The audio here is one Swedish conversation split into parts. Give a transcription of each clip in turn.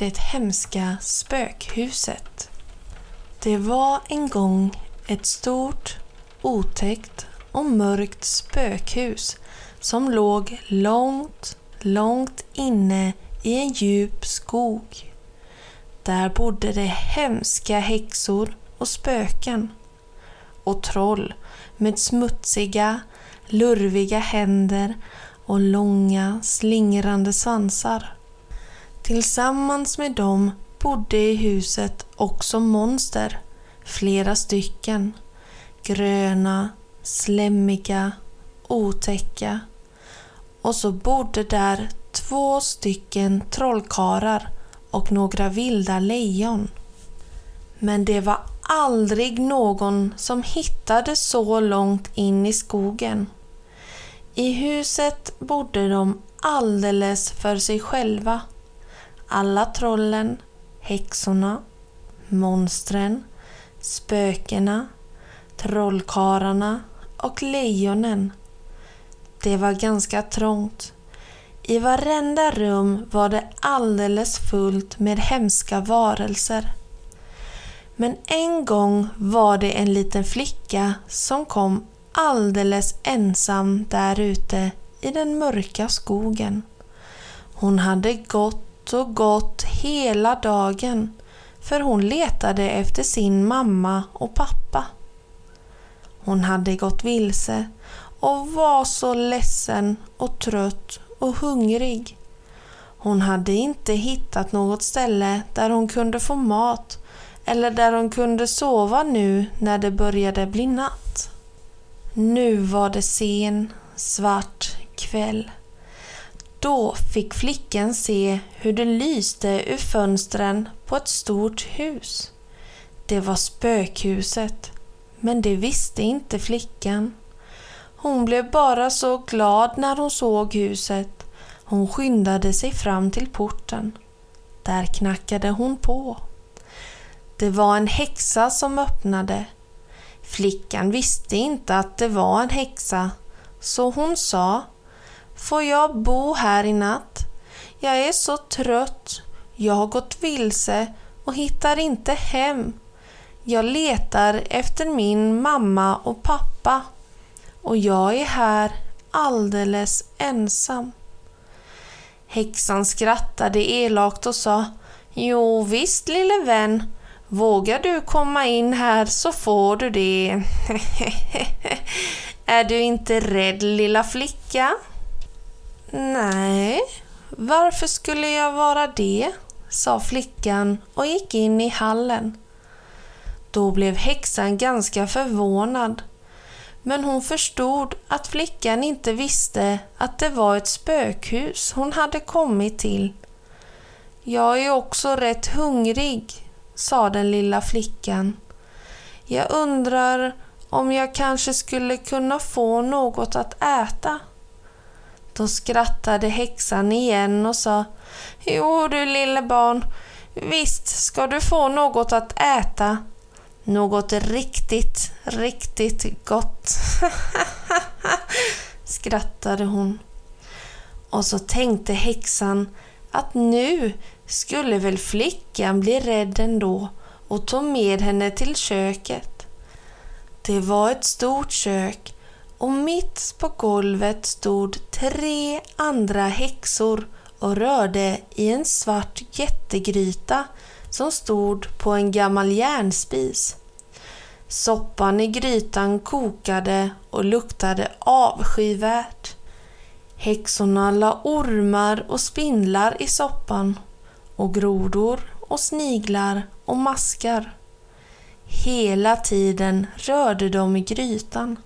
det hemska spökhuset. Det var en gång ett stort, otäckt och mörkt spökhus som låg långt, långt inne i en djup skog. Där bodde det hemska häxor och spöken och troll med smutsiga, lurviga händer och långa, slingrande svansar. Tillsammans med dem bodde i huset också monster, flera stycken. Gröna, slemmiga, otäcka. Och så bodde där två stycken trollkarlar och några vilda lejon. Men det var aldrig någon som hittade så långt in i skogen. I huset bodde de alldeles för sig själva. Alla trollen, häxorna, monstren, spökena, trollkarlarna och lejonen. Det var ganska trångt. I varenda rum var det alldeles fullt med hemska varelser. Men en gång var det en liten flicka som kom alldeles ensam där ute i den mörka skogen. Hon hade gått och gott hela dagen för hon letade efter sin mamma och pappa. Hon hade gått vilse och var så ledsen och trött och hungrig. Hon hade inte hittat något ställe där hon kunde få mat eller där hon kunde sova nu när det började bli natt. Nu var det sen, svart kväll. Då fick flickan se hur det lyste ur fönstren på ett stort hus. Det var spökhuset, men det visste inte flickan. Hon blev bara så glad när hon såg huset. Hon skyndade sig fram till porten. Där knackade hon på. Det var en häxa som öppnade. Flickan visste inte att det var en häxa, så hon sa Får jag bo här i natt? Jag är så trött. Jag har gått vilse och hittar inte hem. Jag letar efter min mamma och pappa och jag är här alldeles ensam. Häxan skrattade elakt och sa Jo visst lille vän, Vågar du komma in här så får du det. är du inte rädd lilla flicka? Nej, varför skulle jag vara det? sa flickan och gick in i hallen. Då blev häxan ganska förvånad. Men hon förstod att flickan inte visste att det var ett spökhus hon hade kommit till. Jag är också rätt hungrig, sa den lilla flickan. Jag undrar om jag kanske skulle kunna få något att äta. Då skrattade häxan igen och sa Jo du lille barn, visst ska du få något att äta. Något riktigt, riktigt gott. skrattade hon. Och så tänkte häxan att nu skulle väl flickan bli rädd ändå och tog med henne till köket. Det var ett stort kök och mitt på golvet stod tre andra häxor och rörde i en svart jättegryta som stod på en gammal järnspis. Soppan i grytan kokade och luktade avskyvärt. Häxorna la ormar och spindlar i soppan och grodor och sniglar och maskar. Hela tiden rörde de i grytan.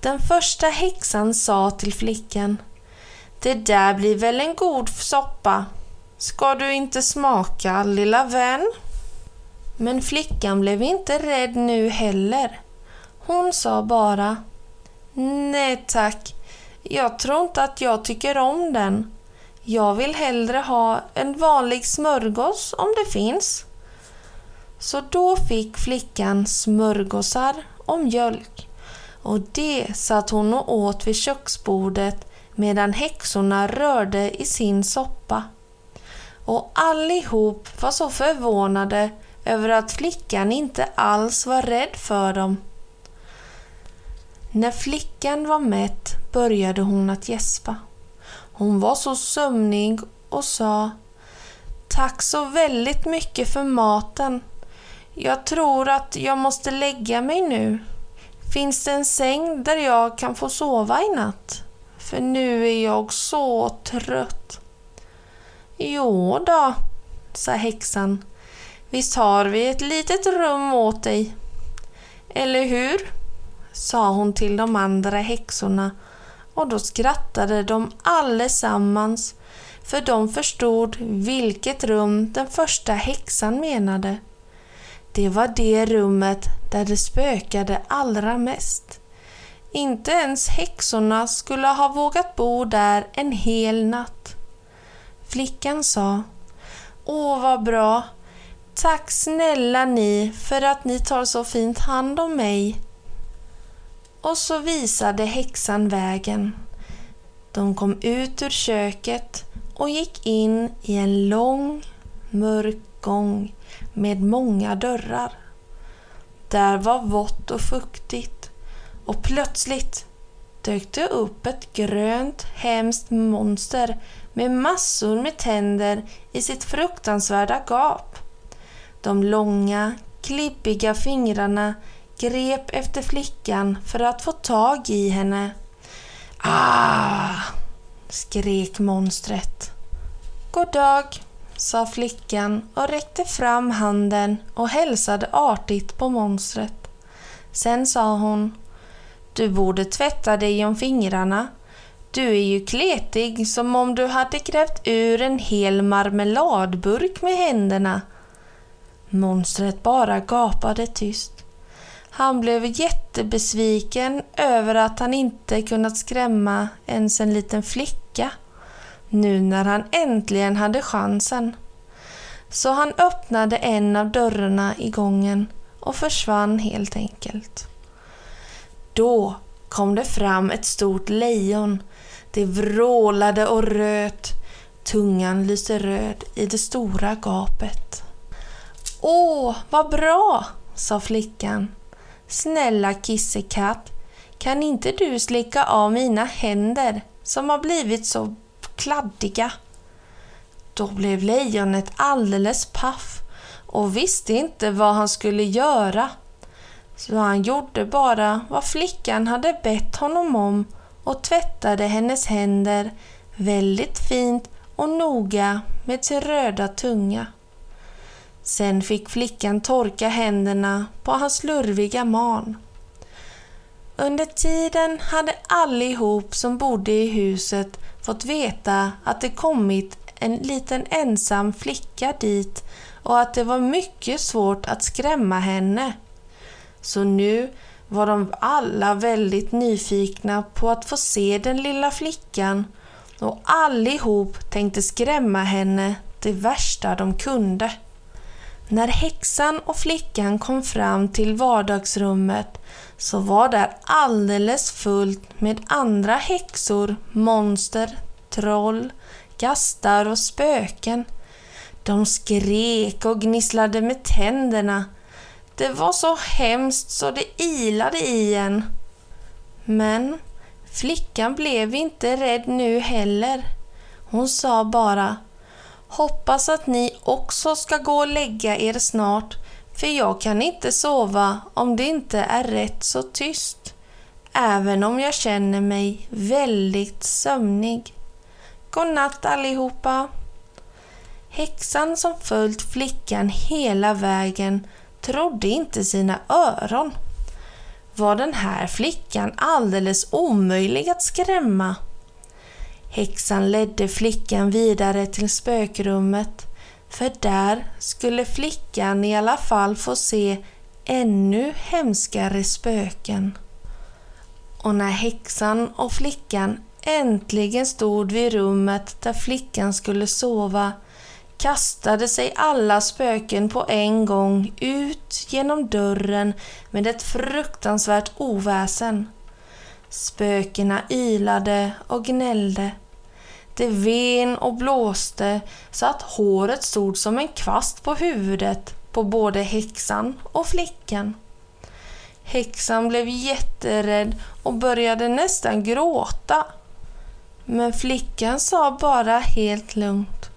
Den första häxan sa till flickan Det där blir väl en god soppa? Ska du inte smaka, lilla vän? Men flickan blev inte rädd nu heller. Hon sa bara Nej tack, jag tror inte att jag tycker om den. Jag vill hellre ha en vanlig smörgås om det finns. Så då fick flickan smörgåsar och mjölk och det satt hon och åt vid köksbordet medan häxorna rörde i sin soppa. Och allihop var så förvånade över att flickan inte alls var rädd för dem. När flickan var mätt började hon att gäspa. Hon var så sömnig och sa Tack så väldigt mycket för maten. Jag tror att jag måste lägga mig nu. Finns det en säng där jag kan få sova i natt? För nu är jag så trött. Jo då, sa häxan. Visst har vi ett litet rum åt dig. Eller hur? sa hon till de andra häxorna och då skrattade de allesammans för de förstod vilket rum den första häxan menade. Det var det rummet där det spökade allra mest. Inte ens häxorna skulle ha vågat bo där en hel natt. Flickan sa Åh, vad bra! Tack snälla ni för att ni tar så fint hand om mig. Och så visade häxan vägen. De kom ut ur köket och gick in i en lång, mörk gång med många dörrar. Där var vått och fuktigt och plötsligt dök det upp ett grönt hemskt monster med massor med tänder i sitt fruktansvärda gap. De långa, klibbiga fingrarna grep efter flickan för att få tag i henne. Ah! skrek monstret. God dag, sa flickan och räckte fram handen och hälsade artigt på monstret. Sen sa hon Du borde tvätta dig om fingrarna. Du är ju kletig som om du hade grävt ur en hel marmeladburk med händerna. Monstret bara gapade tyst. Han blev jättebesviken över att han inte kunnat skrämma ens en liten flicka nu när han äntligen hade chansen. Så han öppnade en av dörrarna i gången och försvann helt enkelt. Då kom det fram ett stort lejon. Det vrålade och röt. Tungan lyste röd i det stora gapet. Åh, vad bra, sa flickan. Snälla kissekatt, kan inte du slicka av mina händer som har blivit så kladdiga? Då blev lejonet alldeles paff och visste inte vad han skulle göra. Så han gjorde bara vad flickan hade bett honom om och tvättade hennes händer väldigt fint och noga med sin röda tunga. Sen fick flickan torka händerna på hans lurviga man. Under tiden hade allihop som bodde i huset fått veta att det kommit en liten ensam flicka dit och att det var mycket svårt att skrämma henne. Så nu var de alla väldigt nyfikna på att få se den lilla flickan och allihop tänkte skrämma henne det värsta de kunde. När häxan och flickan kom fram till vardagsrummet så var där alldeles fullt med andra häxor, monster, troll, gastar och spöken. De skrek och gnisslade med tänderna. Det var så hemskt så det ilade i en. Men flickan blev inte rädd nu heller. Hon sa bara Hoppas att ni också ska gå och lägga er snart, för jag kan inte sova om det inte är rätt så tyst, även om jag känner mig väldigt sömnig. Godnatt allihopa! Häxan som följt flickan hela vägen trodde inte sina öron. Var den här flickan alldeles omöjlig att skrämma? Häxan ledde flickan vidare till spökrummet, För där skulle flickan i alla fall få se ännu hemskare spöken. Och när häxan och flickan äntligen stod vid rummet där flickan skulle sova kastade sig alla spöken på en gång ut genom dörren med ett fruktansvärt oväsen. Spökena ylade och gnällde. Det ven och blåste så att håret stod som en kvast på huvudet på både häxan och flickan. Häxan blev jätterädd och började nästan gråta. Men flickan sa bara helt lugnt.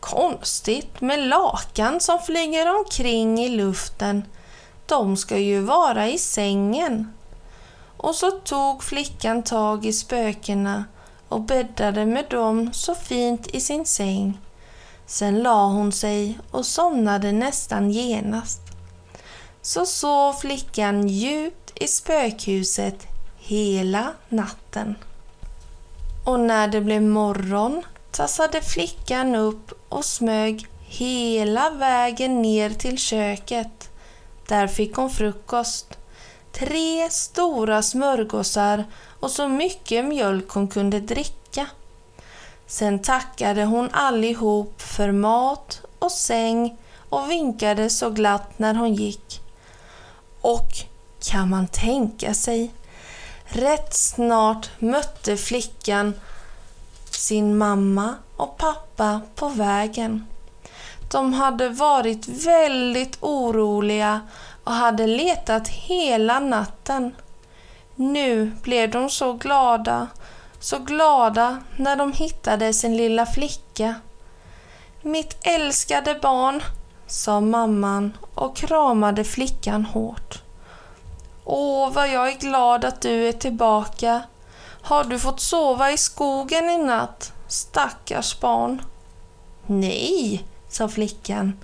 Konstigt med lakan som flyger omkring i luften. De ska ju vara i sängen. Och så tog flickan tag i spökena och bäddade med dem så fint i sin säng. Sen la hon sig och somnade nästan genast. Så sov flickan djupt i spökhuset hela natten. Och när det blev morgon tassade flickan upp och smög hela vägen ner till köket. Där fick hon frukost. Tre stora smörgåsar och så mycket mjölk hon kunde dricka. Sen tackade hon allihop för mat och säng och vinkade så glatt när hon gick. Och kan man tänka sig, rätt snart mötte flickan sin mamma och pappa på vägen. De hade varit väldigt oroliga och hade letat hela natten. Nu blev de så glada, så glada när de hittade sin lilla flicka. Mitt älskade barn, sa mamman och kramade flickan hårt. Åh, vad jag är glad att du är tillbaka. Har du fått sova i skogen i natt? Stackars barn. Nej, sa flickan.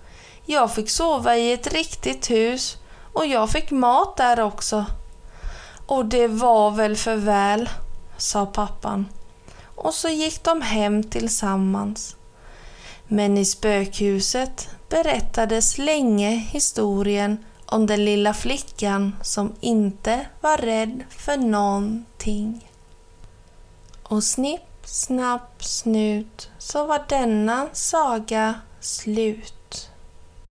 Jag fick sova i ett riktigt hus och jag fick mat där också. Och det var väl för väl, sa pappan. Och så gick de hem tillsammans. Men i spökhuset berättades länge historien om den lilla flickan som inte var rädd för någonting. Och snipp, snapp, snut så var denna saga slut.